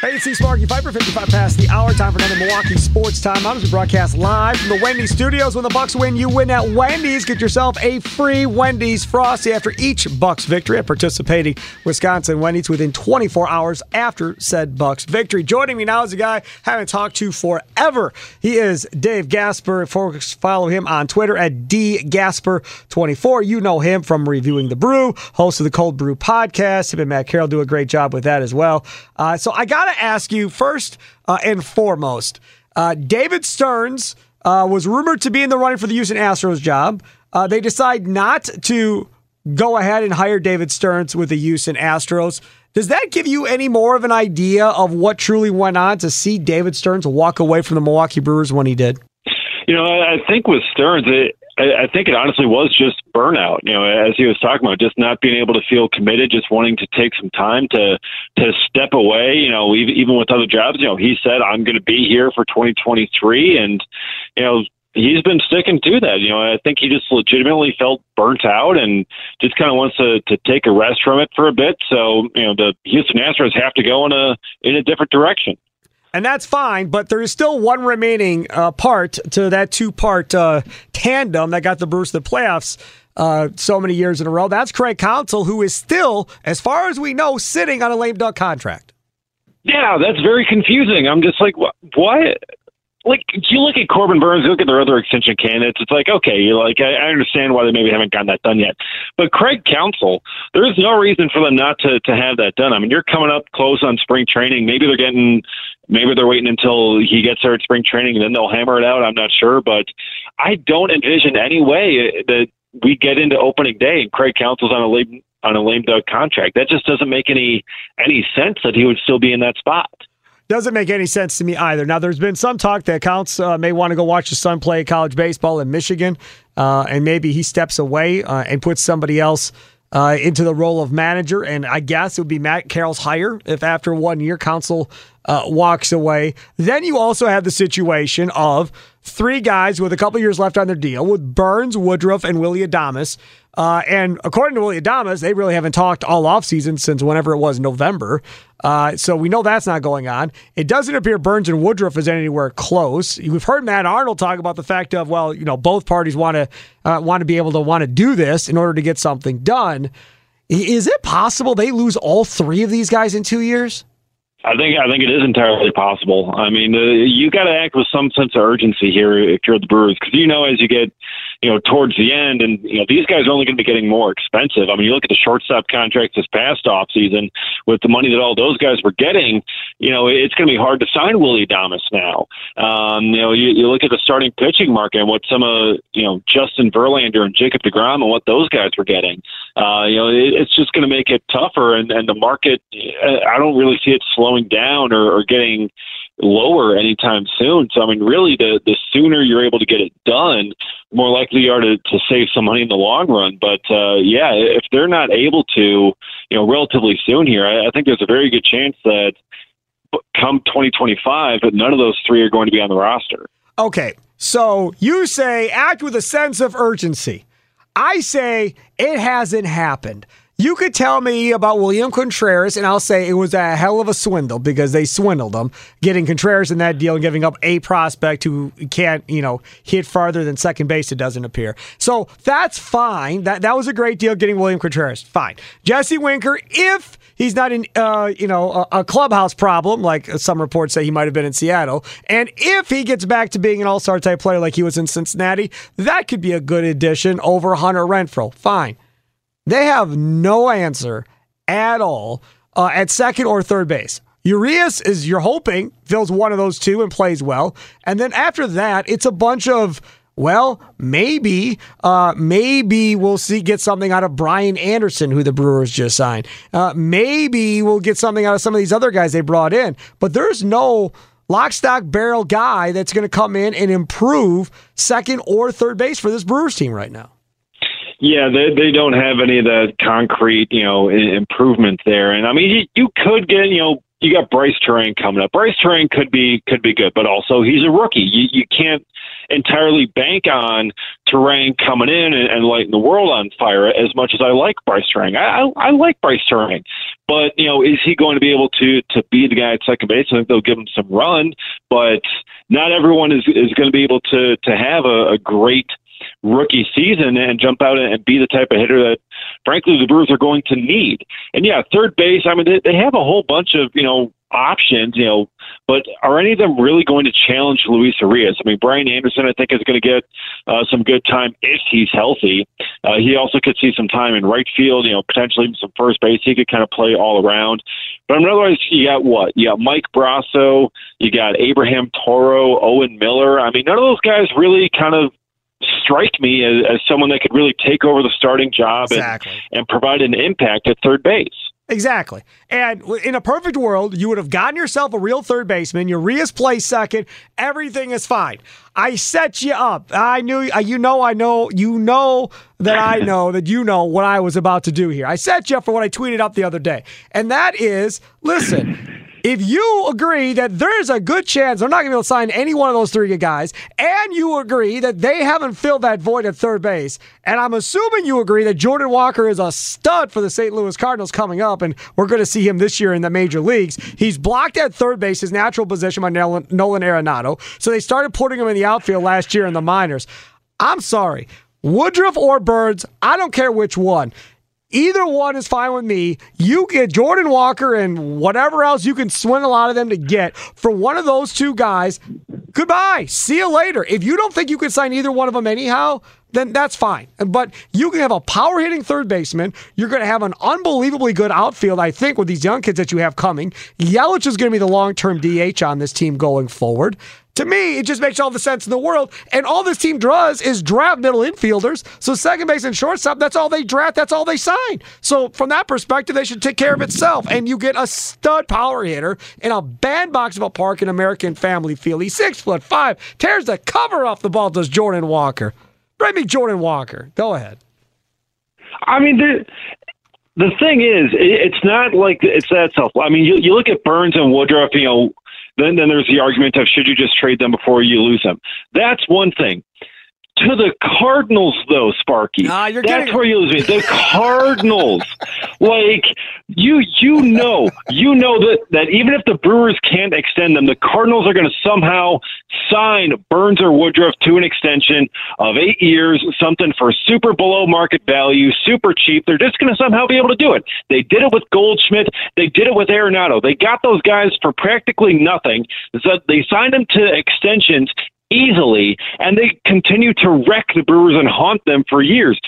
Hey, it's Sparky, 5 for 55 past the hour. Time for another Milwaukee Sports Time. I'm we broadcast live from the Wendy's studios. When the Bucks win, you win at Wendy's. Get yourself a free Wendy's Frosty after each Bucks victory at participating Wisconsin Wendy's within 24 hours after said Bucks victory. Joining me now is a guy I haven't talked to forever. He is Dave Gasper. Folks, follow him on Twitter at dgasper24. You know him from reviewing the Brew, host of the Cold Brew podcast. Him and Matt Carroll do a great job with that as well. Uh, so I got to ask you first uh, and foremost uh, David Stearns uh, was rumored to be in the running for the Houston Astros job. Uh, they decide not to go ahead and hire David Stearns with the Houston Astros. Does that give you any more of an idea of what truly went on to see David Stearns walk away from the Milwaukee Brewers when he did? You know, I think with Stearns, it, I, I think it honestly was just burnout. You know, as he was talking about, just not being able to feel committed, just wanting to take some time to to step away. You know, even, even with other jobs, you know, he said, "I'm going to be here for 2023," and you know, he's been sticking to that. You know, I think he just legitimately felt burnt out and just kind of wants to to take a rest from it for a bit. So, you know, the Houston Astros have to go in a in a different direction and that's fine. But there is still one remaining uh, part to that two part uh, tandem that got the Brewers to the playoffs. Uh, so many years in a row. That's Craig Counsell, who is still, as far as we know, sitting on a lame duck contract. Yeah, that's very confusing. I'm just like, what? what? Like, you look at Corbin Burnes, you look at their other extension candidates. It's like, okay, you're like, I, I understand why they maybe haven't gotten that done yet. But Craig Counsell, there is no reason for them not to to have that done. I mean, you're coming up close on spring training. Maybe they're getting Maybe they're waiting until he gets there at spring training and then they'll hammer it out. I'm not sure, but I don't envision any way that we get into opening day and Craig Counsell's on a lame on a lame duck contract. That just doesn't make any any sense that he would still be in that spot. Doesn't make any sense to me either. Now, there's been some talk that Counts uh, may want to go watch his son play college baseball in Michigan, uh, and maybe he steps away uh, and puts somebody else uh, into the role of manager. And I guess it would be Matt Carroll's hire if after one year Counsell uh, walks away. Then you also have the situation of three guys with a couple years left on their deal with Burnes, Woodruff, and Willy Adames. Uh, and according to Willy Adames, they really haven't talked all offseason since whenever it was November. Uh, so we know that's not going on. It doesn't appear Burnes and Woodruff is anywhere close. We've heard Matt Arnold talk about the fact of, well, you know, both parties want to uh, want to be able to want to do this in order to get something done. Is it possible they lose all three of these guys in two years? I think I think it is entirely possible. I mean, uh, you got to act with some sense of urgency here if you're the Brewers, because you know as you get, you know, towards the end, and you know these guys are only going to be getting more expensive. I mean, you look at the shortstop contracts this past off season with the money that all those guys were getting. You know, it's going to be hard to sign Willy Adames now. Um, you know, you, you look at the starting pitching market and what some of you know Justin Verlander and Jacob deGrom and what those guys were getting. Uh, you know, it, it's just going to make it tougher, and and the market. I don't really see it slowing down or, or getting lower anytime soon. So I mean, really, the the sooner you're able to get it done, more likely you are to, to save some money in the long run. But uh, yeah, if they're not able to, you know, relatively soon here, I, I think there's a very good chance that come 2025, that none of those three are going to be on the roster. Okay, so you say act with a sense of urgency. I say it hasn't happened. You could tell me about William Contreras, and I'll say it was a hell of a swindle because they swindled him, getting Contreras in that deal and giving up a prospect who can't, you know, hit farther than second base. It doesn't appear. So that's fine. That that was a great deal getting William Contreras. Fine. Jesse Winker, if He's not in, uh, you know, a, a, clubhouse problem like some reports say he might have been in Seattle. And if he gets back to being an All Star type player like he was in Cincinnati, that could be a good addition over Hunter Renfroe. Fine. They have no answer at all uh, at second or third base. Urias is you're hoping fills one of those two and plays well, and then after that, it's a bunch of well, maybe, uh, maybe we'll see get something out of Brian Anderson, who the Brewers just signed. Uh, maybe we'll get something out of some of these other guys they brought in. But there's no lock, stock, barrel guy that's going to come in and improve second or third base for this Brewers team right now. Yeah, they they don't have any of that concrete, you know, improvement there. And I mean, you, you could get, you know, you got Brice Turang coming up. Brice Turang could be could be good, but also he's a rookie. You you can't entirely bank on Turang coming in and, and lighting the world on fire as much as I like Brice Turang. I, I I like Brice Turang, but you know, is he going to be able to to be the guy at second base? I think they'll give him some run, but not everyone is is going to be able to to have a, a great rookie season and jump out and be the type of hitter that, frankly, the Brewers are going to need. And yeah, third base. I mean, they, they have a whole bunch of you know options, you know, but are any of them really going to challenge Luis Urias? I mean, Brian Anderson, I think, is going to get uh, some good time if he's healthy. Uh, he also could see some time in right field, you know, potentially some first base. He could kind of play all around. But otherwise, you got what? You got Mike Brosseau, you got Abraham Toro, Owen Miller. I mean, none of those guys really kind of strike me as, as someone that could really take over the starting job exactly. and, and provide an impact at third base. Exactly. And in a perfect world, you would have gotten yourself a real third baseman. Urias plays second. Everything is fine. I set you up. I knew, uh, you know, I know, you know that I know that you know what I was about to do here. I set you up for what I tweeted up the other day. And that is listen, if you agree that there's a good chance they're not going to be able to sign any one of those three guys, and you agree that they haven't filled that void at third base, and I'm assuming you agree that Jordan Walker is a stud for the St. Louis Cardinals coming up, and we're going to see him this year in the major leagues. He's blocked at third base, his natural position by Nolan Arenado. So they started putting him in the outfield last year in the minors. I'm sorry. Woodruff or Burnes, I don't care which one. Either one is fine with me. You get Jordan Walker and whatever else you can swing a lot of them to get for one of those two guys. Goodbye. See you later. If you don't think you can sign either one of them anyhow, then that's fine. But you can have a power hitting third baseman. You're going to have an unbelievably good outfield, I think, with these young kids that you have coming. Yelich is going to be the long term DH on this team going forward. To me, it just makes all the sense in the world. And all this team does is draft middle infielders. So second base and shortstop, that's all they draft. That's all they sign. So from that perspective, they should take care of itself. And you get a stud power hitter in a bandbox of a park in American Family Field. He's six foot five, tears the cover off the ball. Does Jordan Walker? Bring me Jordan Walker. Go ahead. I mean, the, the thing is, it's not like it's that tough. I mean, you, you look at Burnes and Woodruff, you know, then, then there's the argument of should you just trade them before you lose them? That's one thing. To the Cardinals, though, Sparky. You're That's getting... where you lose me. The Cardinals, like you, you know, you know that that even if the Brewers can't extend them, the Cardinals are going to somehow sign Burnes or Woodruff to an extension of eight years, something for super below market value, super cheap. They're just going to somehow be able to do it. They did it with Goldschmidt. They did it with Arenado. They got those guys for practically nothing. So they signed them to extensions easily, and they continue to wreck the Brewers and haunt them for years.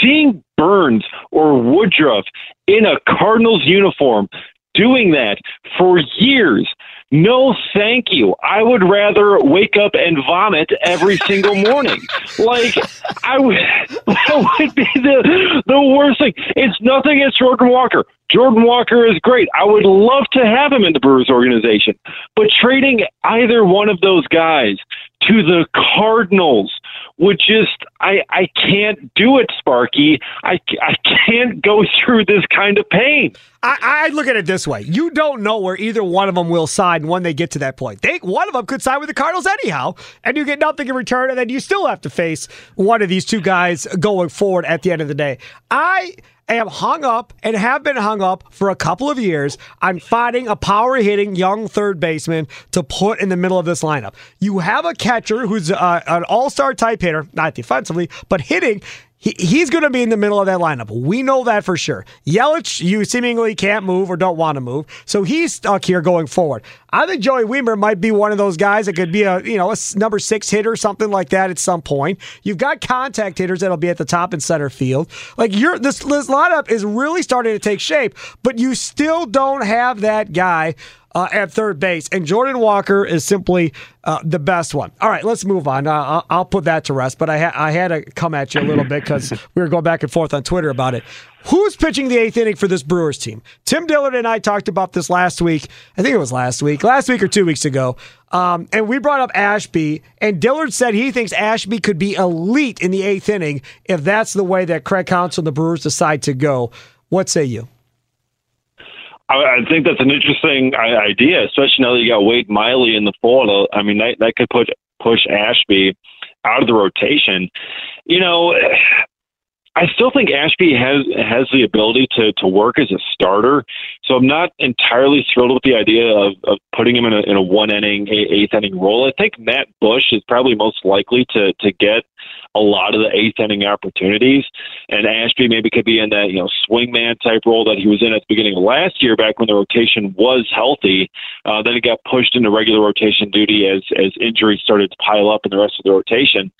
Seeing Burnes or Woodruff in a Cardinals uniform doing that for years. No, thank you. I would rather wake up and vomit every single morning. like I would, that would be the the worst thing. It's nothing against Jordan Walker. Jordan Walker is great. I would love to have him in the Brewers organization. But trading either one of those guys to the Cardinals would just I I can't do it, Sparky. I I can't go through this kind of pain. I, I look at it this way: you don't know where either one of them will sign when they get to that point. They one of them could sign with the Cardinals anyhow, and you get nothing in return, and then you still have to face one of these two guys going forward at the end of the day. I am hung up and have been hung up for a couple of years I'm finding a power hitting young third baseman to put in the middle of this lineup. You have a catcher who's uh, an all star type hitter, not defensively, but hitting. he, he's going to be in the middle of that lineup. We know that for sure. Yelich, you seemingly can't move or don't want to move, so he's stuck here going forward. I think Joey Wiemer might be one of those guys that could be a you know a number six hitter, something like that at some point. You've got contact hitters that'll be at the top in center field. Like you're this, this lineup is really starting to take shape, but you still don't have that guy uh, at third base. And Jordan Walker is simply uh, the best one. All right, let's move on. Uh, I'll put that to rest. But I, ha- I had to come at you a little bit because we were going back and forth on Twitter about it. Who's pitching the eighth inning for this Brewers team? Tim Dillard and I talked about this last week. I think it was last week, last week or two weeks ago. Um, and we brought up Ashby, and Dillard said he thinks Ashby could be elite in the eighth inning if that's the way that Craig Counsell and the Brewers decide to go. What say you? I, I think that's an interesting idea, especially now that you got Wade Miley in the fold. I mean, that that could put push Ashby out of the rotation. You know, I still think Ashby has has the ability to to work as a starter. So I'm not entirely thrilled with the idea of, of putting him in a, in a one inning, eighth inning role. I think Matt Bush is probably most likely to to get a lot of the eighth inning opportunities, and Ashby maybe could be in that you know swingman type role that he was in at the beginning of last year, back when the rotation was healthy. Uh, then he got pushed into regular rotation duty as as injuries started to pile up in the rest of the rotation.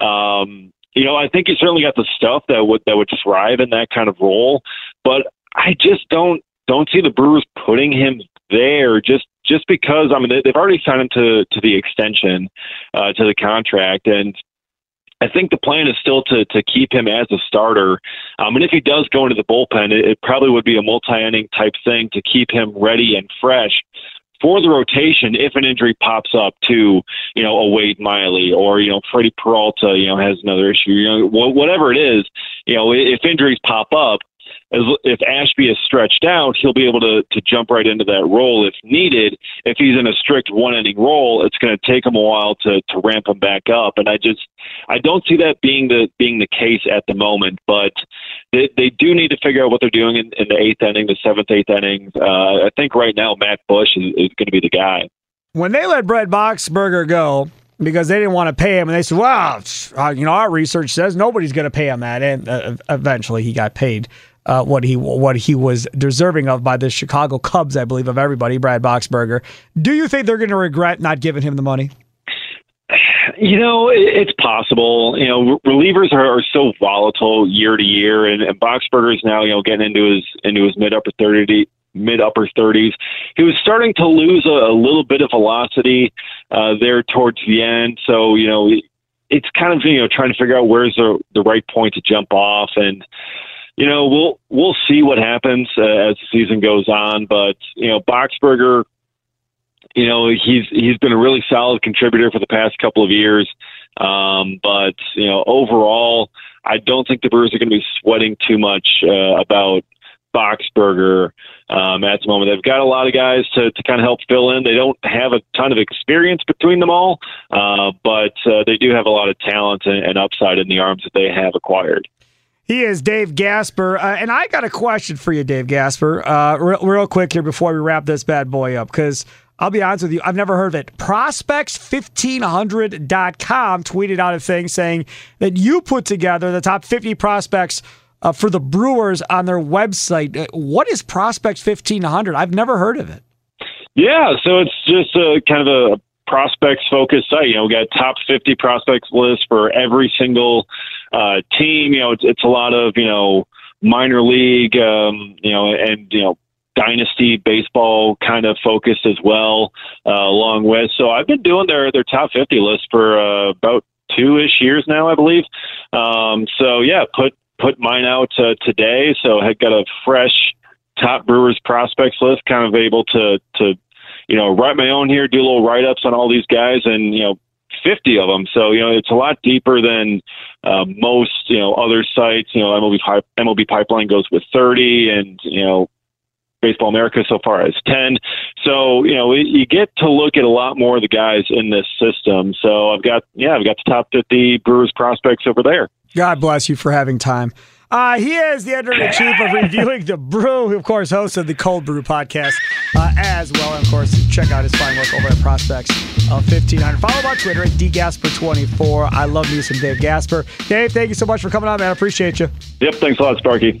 Um, you know, I think he certainly got the stuff that would that would thrive in that kind of role, but I just don't don't see the Brewers putting him there just just because I mean they've already signed him to to the extension uh, to the contract and. I think the plan is still to to keep him as a starter. Um, and if he does go into the bullpen, it, it probably would be a multi-inning type thing to keep him ready and fresh for the rotation if an injury pops up to, you know, a Wade Miley or, you know, Freddie Peralta, you know, has another issue, you know, whatever it is, you know, if injuries pop up, as if Ashby is stretched out, he'll be able to to jump right into that role if needed. If he's in a strict one inning role, it's going to take him a while to to ramp him back up. And I just I don't see that being the being the case at the moment. But they they do need to figure out what they're doing in, in the eighth inning, the seventh, eighth innings. Uh, I think right now Matt Bush is, is going to be the guy. When they let Brett Boxberger go, because they didn't want to pay him. And they said, well, uh, you know, our research says nobody's going to pay him that. And uh, eventually he got paid uh, what he what he was deserving of by the Chicago Cubs, I believe, of everybody, Brad Boxberger. Do you think they're going to regret not giving him the money? You know, it's possible. You know, relievers are, are so volatile year to year, and, and Boxberger is now you know getting into his into his mid upper thirty mid upper 30s. He was starting to lose a, a little bit of velocity uh, there towards the end. So, you know, it's kind of, you know, trying to figure out where's the, the right point to jump off. And, you know, we'll we'll see what happens uh, as the season goes on. But you know, Boxberger, you know, he's he's been a really solid contributor for the past couple of years. Um, but you know, overall, I don't think the Brewers are going to be sweating too much uh, about Boxberger um, at the moment. They've got a lot of guys to, to kind of help fill in. They don't have a ton of experience between them all, uh, but uh, they do have a lot of talent and, and upside in the arms that they have acquired. He is Dave Gasper. Uh, and I got a question for you, Dave Gasper, uh, real, real quick here before we wrap this bad boy up, because I'll be honest with you, I've never heard of it. Prospects1500.com tweeted out a thing saying that you put together the top 50 prospects uh, for the Brewers on their website. Uh, what is Prospects 1500? I've never heard of it. Yeah, so it's just a kind of a prospects focused site. You know, we got top 50 prospects list for every single uh, team. You know, it's, it's a lot of, you know, minor league, um, you know, and, you know, dynasty baseball kind of focused as well, uh, along with. So I've been doing their, their top 50 list for uh, about two ish years now, I believe. Um, so yeah, put, put mine out uh, today. So I got a fresh top Brewers prospects list, kind of able to, to you know, write my own here, do little write ups on all these guys, and you know, 50 of them. So you know, it's a lot deeper than uh, most you know other sites. You know, MLB MLB Pipeline goes with 30, and you know. Baseball America so far as 10. So, you know, you get to look at a lot more of the guys in this system. So I've got, yeah, I've got the top 50 Brewers prospects over there. God bless you for having time. Uh, he is the editor in chief of Reviewing the Brew, who, of course, hosts of the Cold Brew podcast uh, as well. And, of course, check out his fine work over at Prospects of 1500. Follow him on Twitter at dgasper24. I love me some Dave Gasper. Dave, thank you so much for coming on, man. I appreciate you. Yep, thanks a lot, Sparky.